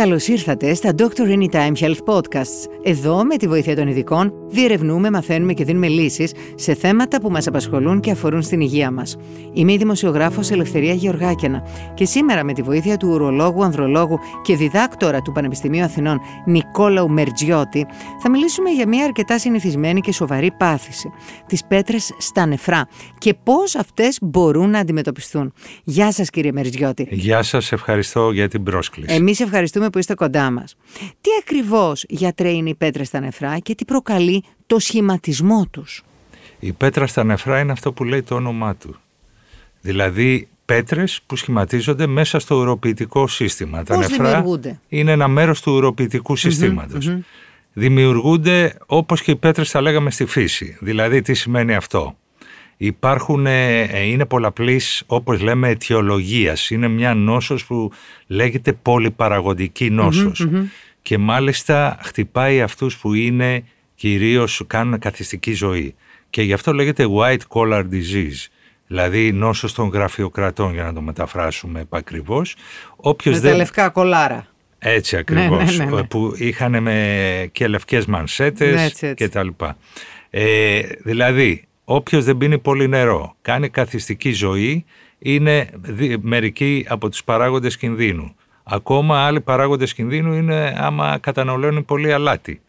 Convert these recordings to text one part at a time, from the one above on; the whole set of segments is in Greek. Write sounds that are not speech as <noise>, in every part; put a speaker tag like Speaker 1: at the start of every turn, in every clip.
Speaker 1: Καλώς ήρθατε στα Doctor Anytime Health Podcasts. Εδώ, με τη βοήθεια των ειδικών, διερευνούμε, μαθαίνουμε και δίνουμε λύσεις σε θέματα που μας απασχολούν και αφορούν στην υγεία μας. Είμαι η δημοσιογράφος Ελευθερία Γεωργάκαινα και σήμερα, με τη βοήθεια του ουρολόγου, ανδρολόγου και διδάκτορα του Πανεπιστημίου Αθηνών Νικόλαου Μερτζιώτη, θα μιλήσουμε για μια αρκετά συνηθισμένη και σοβαρή πάθηση. Τις πέτρες στα νεφρά και πώς αυτές μπορούν να αντιμετωπιστούν. Γεια σας, κύριε Μερτζιώτη.
Speaker 2: Γεια σας, ευχαριστώ για την πρόσκληση.
Speaker 1: Εμείς ευχαριστούμε που είστε κοντά μας. Τι ακριβώς γιατρέ είναι η πέτρα στα νεφρά και τι προκαλεί το σχηματισμό τους;
Speaker 2: Η πέτρα στα νεφρά είναι αυτό που λέει το όνομά του. Δηλαδή πέτρες που σχηματίζονται μέσα στο ουροποιητικό σύστημα.
Speaker 1: Τα νεφρά
Speaker 2: είναι ένα μέρος του ουροποιητικού Δημιουργούνται όπως και οι πέτρες θα λέγαμε στη φύση. Δηλαδή τι σημαίνει αυτό; Υπάρχουν, ε, ε, είναι πολλαπλής όπως λέμε αιτιολογίας. Είναι μια νόσος που λέγεται πολυπαραγωγική Και μάλιστα χτυπάει αυτούς που είναι κυρίως κάνουν καθιστική ζωή. Και γι' αυτό λέγεται white collar disease. Δηλαδή νόσος των γραφειοκρατών για να το μεταφράσουμε επακριβώς.
Speaker 1: Όποιος Με δεν... τα λευκά κολάρα.
Speaker 2: Έτσι ναι, ακριβώς, ναι, ναι, που είχαν με και λευκές μανσέτες και τα λοιπά. Ε, δηλαδή Όποιος δεν πίνει πολύ νερό, κάνει καθιστική ζωή, είναι μερικοί από τους παράγοντες κινδύνου. Ακόμα άλλοι παράγοντες κινδύνου είναι άμα καταναλώνει πολύ αλάτι.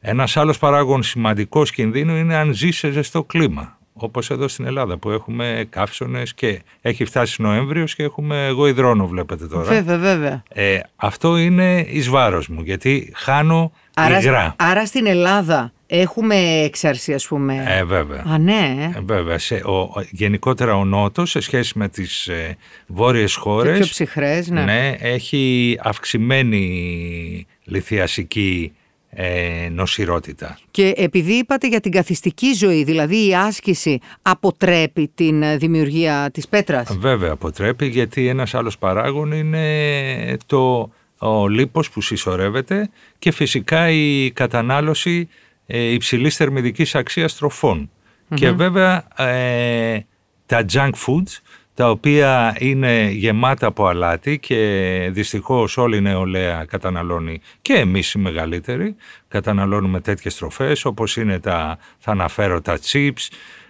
Speaker 2: Ένας άλλος παράγον σημαντικός κινδύνου είναι αν ζει σε ζεστό κλίμα. Όπως εδώ στην Ελλάδα που έχουμε καύσονες και έχει φτάσει Νοέμβριος και έχουμε εγώ υδρώνω βλέπετε τώρα.
Speaker 1: Βέβαια, βέβαια.
Speaker 2: Ε, αυτό είναι εις βάρος μου γιατί χάνω
Speaker 1: άρα,
Speaker 2: υγρά.
Speaker 1: Άρα στην Ελλάδα Έχουμε έξαρση ας πούμε.
Speaker 2: Ε, βέβαια.
Speaker 1: Α, ναι.
Speaker 2: Ε, βέβαια. Σε, ο, γενικότερα ο Νότος σε σχέση με τις ε, βόρειες χώρες. Και
Speaker 1: πιο ψυχρές, ναι.
Speaker 2: ναι. έχει αυξημένη λιθιασική ε, νοσηρότητα.
Speaker 1: Και επειδή είπατε για την καθιστική ζωή, δηλαδή η άσκηση αποτρέπει την ε, δημιουργία της πέτρας;
Speaker 2: Βέβαια αποτρέπει γιατί ένας άλλος παράγων είναι το ο λίπος που συσσωρεύεται και φυσικά η κατανάλωση ε, υψηλής θερμιδικής αξίας Και βέβαια ε, τα junk foods, τα οποία είναι γεμάτα από αλάτι και δυστυχώς όλη η νεολαία καταναλώνει και εμείς οι μεγαλύτεροι καταναλώνουμε τέτοιες τροφές όπως είναι τα, θα αναφέρω τα chips,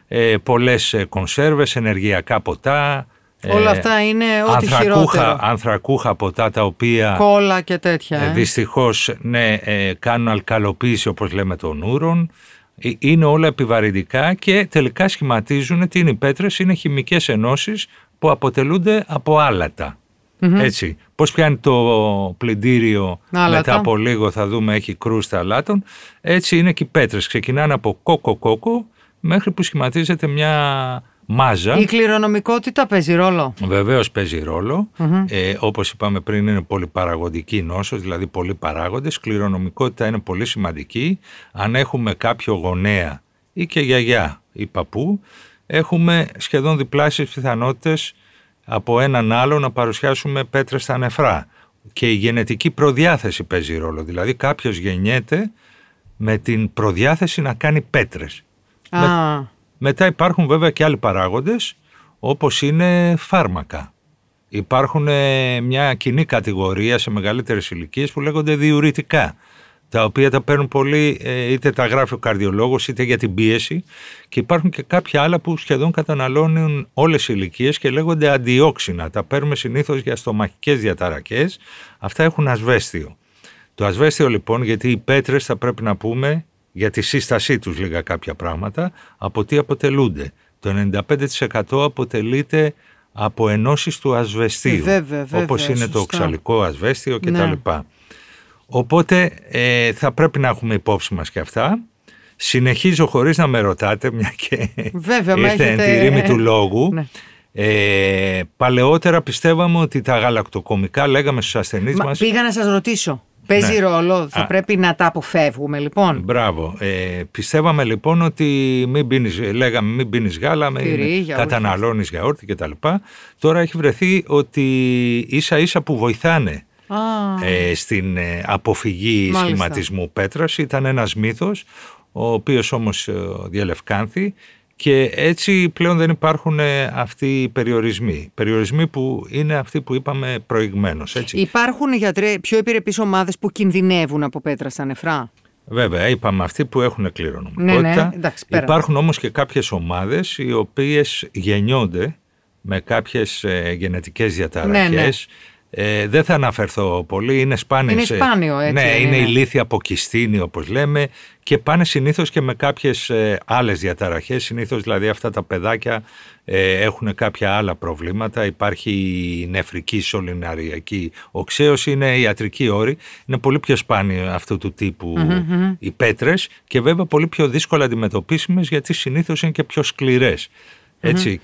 Speaker 2: ε, πολλές ε, κονσέρβες, ενεργειακά ποτά,
Speaker 1: Όλα ε, αυτά είναι ό,τι
Speaker 2: ανθρακούχα,
Speaker 1: χειρότερο.
Speaker 2: Ανθρακούχα ποτά τα οποία...
Speaker 1: Κόλλα και τέτοια. Ε.
Speaker 2: Δυστυχώς, ναι, ε, κάνουν αλκαλοποίηση όπως λέμε των ούρων. Ε, είναι όλα επιβαρυντικά και τελικά σχηματίζουν τι είναι οι πέτρες, είναι χημικές ενώσεις που αποτελούνται από άλατα. Έτσι. Πώς πιάνει το πλυντήριο μετά από λίγο θα δούμε έχει κρούστα αλάτων. Έτσι είναι και οι πέτρες. Ξεκινάνε από κόκο-κόκο μέχρι που σχηματίζεται μια μάζα.
Speaker 1: Η κληρονομικότητα παίζει ρόλο.
Speaker 2: Βεβαίως παίζει ρόλο. Ε, Όπως είπαμε πριν, είναι πολυπαραγωγική νόσος, δηλαδή πολλοί παράγοντες. Κληρονομικότητα είναι πολύ σημαντική. Αν έχουμε κάποιο γονέα ή και γιαγιά ή παππού, έχουμε σχεδόν διπλάσιες πιθανότητες από έναν άλλο να παρουσιάσουμε πέτρες στα νεφρά. Και η γενετική προδιάθεση παίζει ρόλο. Δηλαδή κάποιος γεννιέται με την προδιάθεση να κάνει πέτρες. Μετά υπάρχουν βέβαια και άλλοι παράγοντες όπως είναι φάρμακα. Υπάρχουν ε, μια κοινή κατηγορία σε μεγαλύτερες ηλικίες που λέγονται διουρητικά τα οποία τα παίρνουν πολύ ε, είτε τα γράφει ο καρδιολόγος είτε για την πίεση και υπάρχουν και κάποια άλλα που σχεδόν καταναλώνουν όλες οι ηλικίες και λέγονται αντιόξινα. Τα παίρνουμε συνήθως για στομαχικές διαταρακές. Αυτά έχουν ασβέστιο. Το ασβέστιο λοιπόν γιατί οι πέτρες θα πρέπει να πούμε για τη σύστασή τους λίγα κάποια πράγματα, από τι αποτελούνται. Το 95% αποτελείται από ενώσεις του ασβεστίου, ε,
Speaker 1: βέβαια, βέβαια,
Speaker 2: όπως είναι το οξαλικό ασβέστιο κτλ. Ναι. Οπότε ε, θα πρέπει να έχουμε υπόψη μας και αυτά. Συνεχίζω χωρίς να με ρωτάτε, μια και
Speaker 1: βέβαια,
Speaker 2: ήρθε εν τη ρήμη του λόγου. Ναι. Ε, παλαιότερα πιστεύαμε ότι τα γαλακτοκομικά λέγαμε στους ασθενείς Μα, μας...
Speaker 1: Πήγα να σας ρωτήσω. Παίζει ναι. ρόλο, θα πρέπει να τα αποφεύγουμε λοιπόν.
Speaker 2: Μπράβο. Ε, πιστεύαμε λοιπόν ότι μην πίνεις, λέγαμε μην πίνεις γάλα, μην καταναλώνεις γιαούρτι κτλ. Τώρα έχει βρεθεί ότι ίσα ίσα που βοηθάνε ε, στην ε, αποφυγή Μάλιστα. σχηματισμού πέτρας ήταν ένας μύθος ο οποίος όμως ε, διαλευκάνθη Και έτσι πλέον δεν υπάρχουν ε, αυτοί οι περιορισμοί. Περιορισμοί που είναι αυτοί που είπαμε προηγμένως. Έτσι.
Speaker 1: Υπάρχουν γιατρέ πιο επιρρεπείς ομάδες που κινδυνεύουν από πέτρα στα νεφρά;
Speaker 2: Βέβαια, είπαμε αυτοί που έχουν κληρονομικότητα.
Speaker 1: Ναι, ναι, εντάξει, πέρα.
Speaker 2: Υπάρχουν όμως και κάποιες ομάδες οι οποίες γεννιόνται με κάποιες ε, γενετικές διαταραχές.
Speaker 1: Ναι, ναι.
Speaker 2: Ε, δεν θα αναφερθώ πολύ, είναι σπάνιες.
Speaker 1: Είναι
Speaker 2: ε,
Speaker 1: σπάνιο, έτσι,
Speaker 2: Ναι,
Speaker 1: είναι,
Speaker 2: είναι
Speaker 1: ναι.
Speaker 2: ηλίθια αποκιστίνη όπως λέμε και πάνε συνήθως και με κάποιες ε, άλλες διαταραχές. Συνήθως δηλαδή αυτά τα παιδάκια ε, έχουν κάποια άλλα προβλήματα. Υπάρχει η νεφρική σωληναριακή οξέωση, είναι ιατρική όρη. Είναι πολύ πιο σπάνιο αυτού του τυπου οι πέτρες και βέβαια πολύ πιο δύσκολα αντιμετωπίσιμες γιατί συνήθως είναι και πιο σκληρές. Έτσι,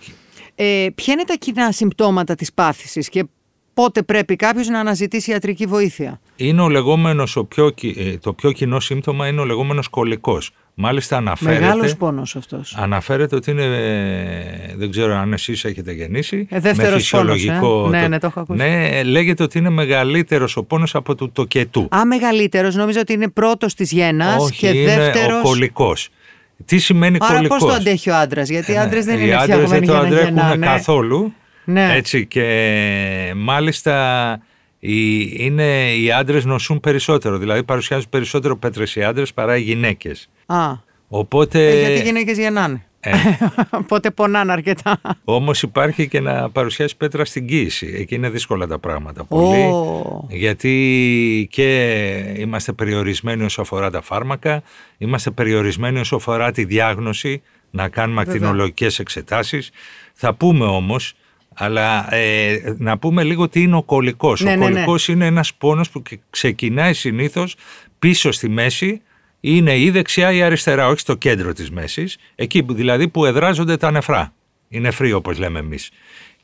Speaker 1: Ε, ποια είναι τα κοινά συμπτώματα της πάθησης και πότε πρέπει κάποιος να αναζητήσει ιατρική βοήθεια.
Speaker 2: είναι ο λεγόμενος, ο πιο, κι- ε, το πιο κοινό σύμπτωμα είναι ο λεγόμενος κολικός. Μάλιστα αναφέρεται,
Speaker 1: Μεγάλος πόνος αυτός.
Speaker 2: αναφέρεται ότι είναι, ε, δεν ξέρω αν εσείς έχετε γεννήσει,
Speaker 1: Ε, δεύτερος
Speaker 2: με φυσιολογικό...
Speaker 1: πόνος, ε. Ναι,
Speaker 2: το-
Speaker 1: ναι, το έχω ακούσει.
Speaker 2: Ναι, λέγεται ότι είναι μεγαλύτερος ο πόνος από του τοκετού.
Speaker 1: Α, μεγαλύτερος, νόμιζα ότι είναι πρώτος της γένας
Speaker 2: Όχι,
Speaker 1: και
Speaker 2: είναι
Speaker 1: δεύτερος...
Speaker 2: ο κολικός. Τι σημαίνει
Speaker 1: Άρα
Speaker 2: κολικός.
Speaker 1: πώς το αντέχει ο άντρας, γιατί οι άντρες δεν
Speaker 2: Οι
Speaker 1: είναι
Speaker 2: άντρες
Speaker 1: φτιαγμένοι
Speaker 2: δεν το
Speaker 1: για να
Speaker 2: αντέχουν
Speaker 1: γεννάνε.
Speaker 2: καθόλου.
Speaker 1: Ναι.
Speaker 2: Έτσι και μάλιστα οι, είναι, οι άντρες νοσούν περισσότερο. Δηλαδή παρουσιάζουν περισσότερο πέτρες οι άντρες παρά οι γυναίκες.
Speaker 1: Α,
Speaker 2: Οπότε
Speaker 1: ε, γιατί οι γυναίκες γεννάνε.
Speaker 2: Ε. <laughs>
Speaker 1: Οπότε πονάνε αρκετά.
Speaker 2: όμως υπάρχει και να παρουσιάσει πέτρα στην κοίηση. Εκεί είναι δύσκολα τα πράγματα. Πολύ.
Speaker 1: Ω.
Speaker 2: Γιατί και είμαστε περιορισμένοι όσο αφορά τα φάρμακα, είμαστε περιορισμένοι όσο αφορά τη διάγνωση, να κάνουμε ακτινολογικές εξετάσεις. Θα πούμε όμως, αλλά ε, να πούμε λίγο τι είναι ο κολικός.
Speaker 1: Ναι,
Speaker 2: ο
Speaker 1: ναι, ναι.
Speaker 2: κολικός είναι ένας πόνος που ξεκινάει συνήθως πίσω στη μέση, είναι ή δεξιά ή αριστερά, όχι στο κέντρο της μέσης, εκεί που, δηλαδή που εδράζονται τα νεφρά. Οι νεφροί όπως λέμε εμείς.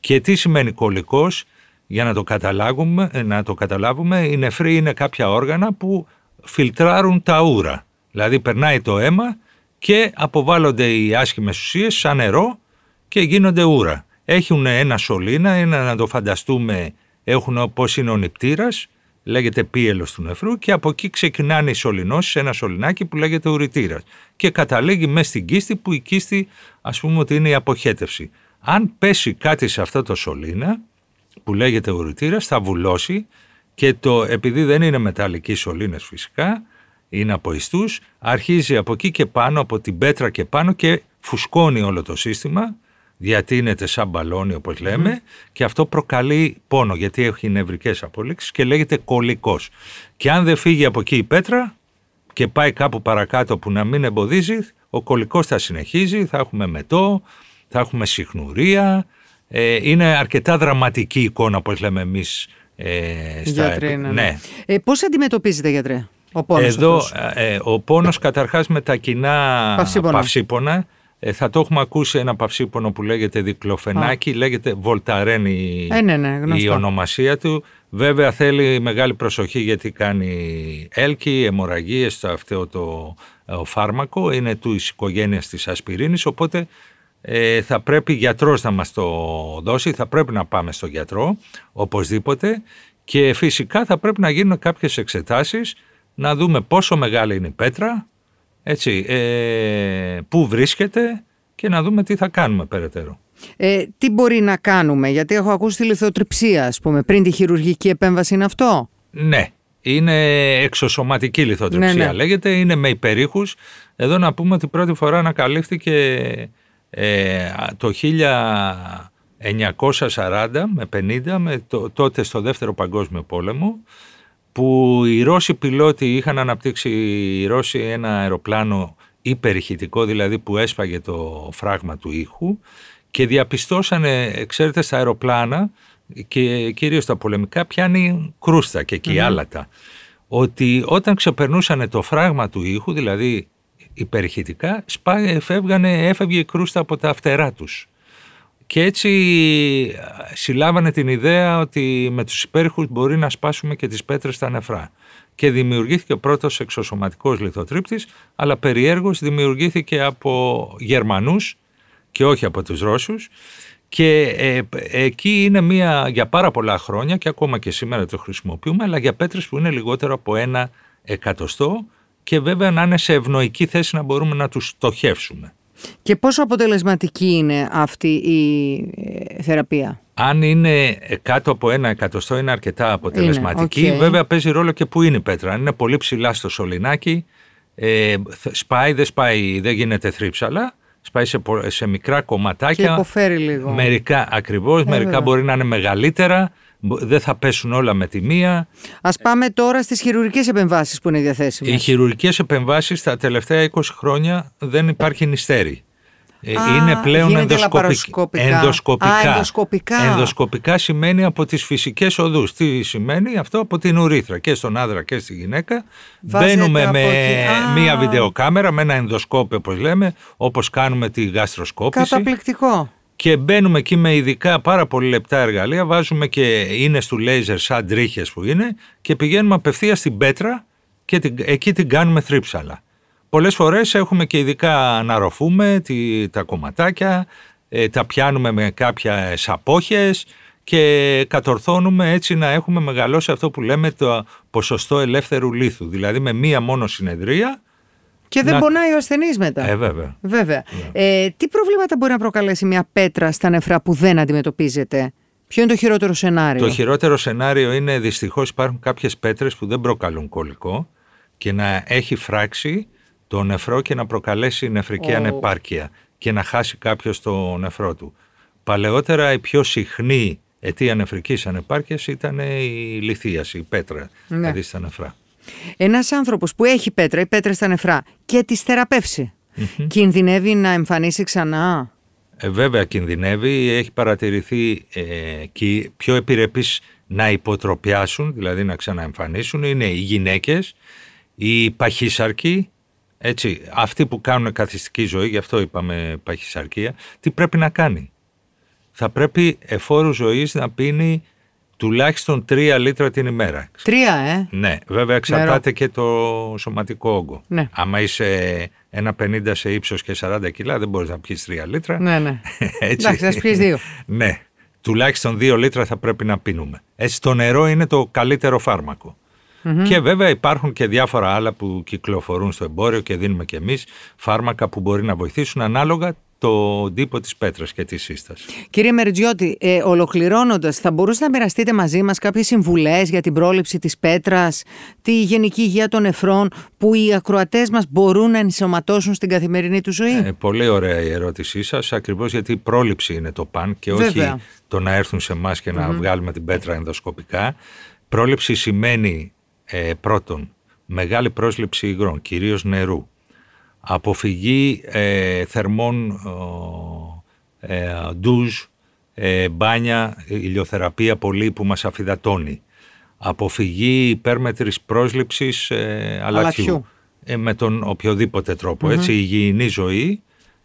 Speaker 2: Και τι σημαίνει κολικός, για να το καταλάβουμε, ε, να το καταλάβουμε οι νεφροί είναι κάποια όργανα που φιλτράρουν τα ούρα. Δηλαδή περνάει το αίμα και αποβάλλονται οι άσχημες ουσίες σαν νερό και γίνονται ούρα. Έχουν ένα σωλήνα, ένα να το φανταστούμε, έχουν όπως είναι ο νηπτήρας, λέγεται πίελος του νεφρού και από εκεί ξεκινάνε οι σωληνώσεις σε ένα σωληνάκι που λέγεται ουρητήρας και καταλήγει μέσα στην κίστη που η κίστη ας πούμε ότι είναι η αποχέτευση. Αν πέσει κάτι σε αυτό το σωλήνα που λέγεται ουρητήρας θα βουλώσει και το, επειδή δεν είναι μεταλλικοί σωλήνες φυσικά, είναι από ιστούς, αρχίζει από εκεί και πάνω, από την πέτρα και πάνω και φουσκώνει όλο το σύστημα, διατείνεται σαν μπαλόνι όπως λέμε και αυτό προκαλεί πόνο γιατί έχει νευρικές απολύξεις και λέγεται κολικός. Και αν δεν φύγει από εκεί η πέτρα και πάει κάπου παρακάτω που να μην εμποδίζει, ο κολικός θα συνεχίζει, θα έχουμε μετό, θα έχουμε συχνουρία. Ε, είναι αρκετά δραματική εικόνα όπως λέμε εμείς ε, στα
Speaker 1: Γιατροί,
Speaker 2: επι-
Speaker 1: ναι,
Speaker 2: ναι.
Speaker 1: ναι. Ε, πώς αντιμετωπίζετε, γιατρέ, ο πόνος
Speaker 2: Εδώ
Speaker 1: αυτός;
Speaker 2: ε, ο πόνος καταρχάς με τα κοινά
Speaker 1: Παυσίπονα.
Speaker 2: Παυσίπονα. Ε, θα το έχουμε ακούσει ένα παυσίπονο που λέγεται δικλοφενάκι, λέγεται Βολταρέν η,
Speaker 1: Ε, ναι, ναι, γνωστό.
Speaker 2: η ονομασία του. Βέβαια θέλει μεγάλη προσοχή γιατί κάνει έλκη, αιμορραγίες στο αυτό το ε, ο φάρμακο, είναι του εις οικογένειας της ασπιρίνης, οπότε ε, θα πρέπει γιατρός να μας το δώσει, θα πρέπει να πάμε στο γιατρό, οπωσδήποτε, και φυσικά θα πρέπει να γίνουν κάποιες εξετάσεις, να δούμε πόσο μεγάλη είναι η πέτρα, έτσι, ε, πού βρίσκεται και να δούμε τι θα κάνουμε περαιτέρω.
Speaker 1: Ε, τι μπορεί να κάνουμε, γιατί έχω ακούσει τη λιθοτριψία, ας πούμε, πριν τη χειρουργική επέμβαση είναι αυτό;
Speaker 2: Ναι, είναι εξωσωματική λιθοτριψία
Speaker 1: Ναι, ναι.
Speaker 2: λέγεται, είναι με υπερήχους. Εδώ να πούμε ότι πρώτη φορά ανακαλύφθηκε ε, το 1940 με 50, με το, τότε στο δεύτερο παγκόσμιο πόλεμο, που οι Ρώσοι πιλότοι είχαν αναπτύξει οι Ρώσοι ένα αεροπλάνο υπερηχητικό, δηλαδή που έσπαγε το φράγμα του ήχου και διαπιστώσανε, ξέρετε, στα αεροπλάνα και κυρίως τα πολεμικά πιάνει κρούστα και εκεί άλατα. Ότι όταν ξεπερνούσαν το φράγμα του ήχου, δηλαδή υπερηχητικά, σπά- φεύγανε, έφευγε η κρούστα από τα φτερά τους. Και έτσι α, συλλάβανε την ιδέα ότι με τους υπέρηχους μπορεί να σπάσουμε και τις πέτρες στα νεφρά. Και δημιουργήθηκε ο πρώτος εξωσωματικός λιθοτρύπτης, αλλά περιέργως δημιουργήθηκε από Γερμανούς και όχι από τους Ρώσους. Και ε, εκεί είναι μία για πάρα πολλά χρόνια και ακόμα και σήμερα το χρησιμοποιούμε, αλλά για πέτρες που είναι λιγότερο από ένα εκατοστό και βέβαια να είναι σε ευνοϊκή θέση να μπορούμε να τους στοχεύσουμε.
Speaker 1: Και πόσο αποτελεσματική είναι αυτή η ε, θεραπεία;
Speaker 2: Αν είναι κάτω από ένα εκατοστό είναι αρκετά αποτελεσματική.
Speaker 1: Είναι, okay.
Speaker 2: Βέβαια παίζει ρόλο και που είναι η πέτρα. Αν είναι πολύ ψηλά στο σωληνάκι, ε, σπάει, δεν σπάει, δεν γίνεται θρύψαλα. Σπάει σε, σε μικρά κομματάκια.
Speaker 1: Και υποφέρει λίγο.
Speaker 2: Μερικά ακριβώς, μερικά
Speaker 1: βέβαια.
Speaker 2: μπορεί να είναι μεγαλύτερα. Δεν θα πέσουν όλα με τη μία.
Speaker 1: Ας πάμε τώρα στις χειρουργικές επεμβάσεις που είναι διαθέσιμες.
Speaker 2: Οι χειρουργικές επεμβάσεις τα τελευταία 20 χρόνια δεν υπάρχει νηστέρι. Ε,
Speaker 1: Α,
Speaker 2: είναι πλέον
Speaker 1: γίνεται
Speaker 2: ενδοσκοπικ...
Speaker 1: λαπαροσκοπικά.
Speaker 2: ενδοσκοπικά.
Speaker 1: Α, ενδοσκοπικά.
Speaker 2: Ενδοσκοπικά σημαίνει από τις φυσικές οδούς. Τι σημαίνει αυτό; Από την ουρήθρα και στον άντρα και στη γυναίκα.
Speaker 1: Βάζετε
Speaker 2: Μπαίνουμε
Speaker 1: από
Speaker 2: με
Speaker 1: εκεί. Α.
Speaker 2: μία βιντεοκάμερα, με ένα ενδοσκόπιο όπως λέμε, όπως κάνουμε τη γαστροσκόπηση.
Speaker 1: Καταπληκτικό.
Speaker 2: Και μπαίνουμε εκεί με ειδικά πάρα πολύ λεπτά εργαλεία, βάζουμε και είναι του λέιζερ σαν τρίχες που είναι και πηγαίνουμε απευθεία στην πέτρα και την, εκεί την κάνουμε θρύψαλα. Πολλές φορές έχουμε και ειδικά να ροφούμε τη, τα κομματάκια, ε, τα πιάνουμε με κάποια απόχες και κατορθώνουμε έτσι να έχουμε μεγαλώσει αυτό που λέμε το ποσοστό ελεύθερου λίθου. Δηλαδή με μία μόνο συνεδρία
Speaker 1: Και δεν
Speaker 2: Να-
Speaker 1: πονάει ο ασθενής μετά.
Speaker 2: Ε, βέβαια.
Speaker 1: Βέβαια. Ε, τι προβλήματα μπορεί να προκαλέσει μια πέτρα στα νεφρά που δεν αντιμετωπίζετε. Ποιο είναι το χειρότερο σενάριο;
Speaker 2: Το χειρότερο σενάριο είναι δυστυχώς υπάρχουν κάποιες πέτρες που δεν προκαλούν κολλικό και να έχει φράξει το νεφρό και να προκαλέσει νεφρική
Speaker 1: Ω.
Speaker 2: ανεπάρκεια και να χάσει κάποιος το νεφρό του. Παλαιότερα η πιο συχνή αιτία νεφρικής ανεπάρκειας ήταν η λιθίαση, η πέτρα,
Speaker 1: Ναι.
Speaker 2: δηλαδή στα νεφρά.
Speaker 1: Ένας άνθρωπος που έχει πέτρα ή πέτρα στα νεφρά και τις θεραπεύσει, κινδυνεύει να εμφανίσει ξανά;
Speaker 2: Ε, βέβαια κινδυνεύει, έχει παρατηρηθεί ε, και πιο επιρρεπείς να υποτροπιάσουν, δηλαδή να ξαναεμφανίσουν, είναι οι γυναίκες, οι παχύσαρκοι, έτσι, αυτοί που κάνουν καθιστική ζωή, γι' αυτό είπαμε παχυσαρκία, τι πρέπει να κάνει; Θα πρέπει εφόρου ζωής να πίνει τουλάχιστον 3 λίτρα την ημέρα.
Speaker 1: Τρία, ε.
Speaker 2: Ναι, βέβαια εξαρτάται και το σωματικό όγκο.
Speaker 1: Ναι.
Speaker 2: Άμα είσαι ένα 50 σε ύψος και 40 κιλά δεν μπορείς να πιεις 3 λίτρα.
Speaker 1: Ναι, ναι. <laughs>
Speaker 2: Έτσι.
Speaker 1: Εντάξει, ας πιεις δύο.
Speaker 2: ναι, τουλάχιστον 2 λίτρα θα πρέπει να πίνουμε. Έτσι το νερό είναι το καλύτερο φάρμακο. Και βέβαια υπάρχουν και διάφορα άλλα που κυκλοφορούν στο εμπόριο και δίνουμε και εμείς φάρμακα που μπορεί να βοηθήσουν ανάλογα το τύπο της πέτρας και της σύσταση.
Speaker 1: Κύριε Μεριτζιώτη, ε, ολοκληρώνοντας, θα μπορούσατε να μοιραστείτε μαζί μας κάποιες συμβουλές για την πρόληψη της πέτρας, τη γενική υγεία των νεφρών που οι ακροατές μας μπορούν να ενσωματώσουν στην καθημερινή του ζωή;
Speaker 2: Ε, πολύ ωραία η ερώτησή σας, ακριβώς γιατί η πρόληψη είναι το παν και
Speaker 1: Βέβαια.
Speaker 2: όχι το να έρθουν σε εμάς και να βγάλουμε την πέτρα ενδοσκοπικά. Πρόληψη σημαίνει ε, πρώτον μεγάλη πρόσληψη υγρών, κυρίως νερού, αποφυγή ε, θερμών ε, ε, ντουζ, ε, μπάνια, ηλιοθεραπεία πολύ που μας αφυδατώνει, αποφυγή υπέρμετρης πρόσληψης ε, αλατιού.
Speaker 1: Αλατιού.
Speaker 2: Ε, με τον οποιοδήποτε τρόπο. Έτσι, υγιεινή ζωή,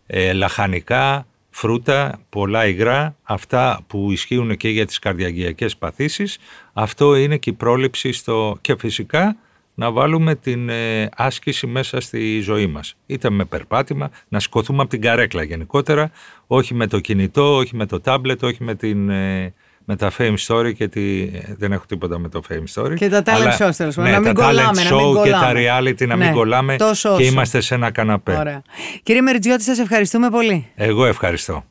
Speaker 2: ε, λαχανικά, φρούτα, πολλά υγρά, αυτά που ισχύουν και για τις καρδιαγγειακές παθήσεις, αυτό είναι και η πρόληψη στο... και φυσικά να βάλουμε την ε, άσκηση μέσα στη ζωή μας. Είτε με περπάτημα, να σκοθούμε από την καρέκλα γενικότερα, όχι με το κινητό, όχι με το τάμπλετ, όχι με, την, ε, με τα fame story και τη, ε, δεν έχω τίποτα με το fame story.
Speaker 1: Και τα talent
Speaker 2: αλλά-
Speaker 1: shows, τέλος πάντων,
Speaker 2: ναι,
Speaker 1: να μην
Speaker 2: τα
Speaker 1: κολλάμε,
Speaker 2: talent
Speaker 1: να μην
Speaker 2: show και τα
Speaker 1: κολλάμε.
Speaker 2: reality να
Speaker 1: Ναι,
Speaker 2: μην κολλάμε
Speaker 1: τόσο
Speaker 2: και
Speaker 1: όσο.
Speaker 2: είμαστε σε ένα καναπέ.
Speaker 1: Ωραία. Κύριε Μεριτζιώτη, σας ευχαριστούμε πολύ.
Speaker 2: Εγώ ευχαριστώ.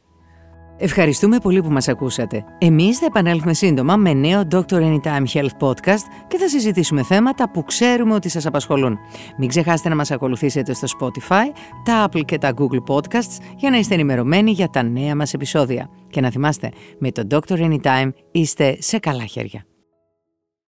Speaker 1: Ευχαριστούμε πολύ που μας ακούσατε. Εμείς θα επανέλθουμε σύντομα με νέο Dr. Anytime Health Podcast και θα συζητήσουμε θέματα που ξέρουμε ότι σας απασχολούν. Μην ξεχάσετε να μας ακολουθήσετε στο Spotify, τα Apple και τα Google Podcasts για να είστε ενημερωμένοι για τα νέα μας επεισόδια. Και να θυμάστε, με το Dr. Anytime είστε σε καλά χέρια.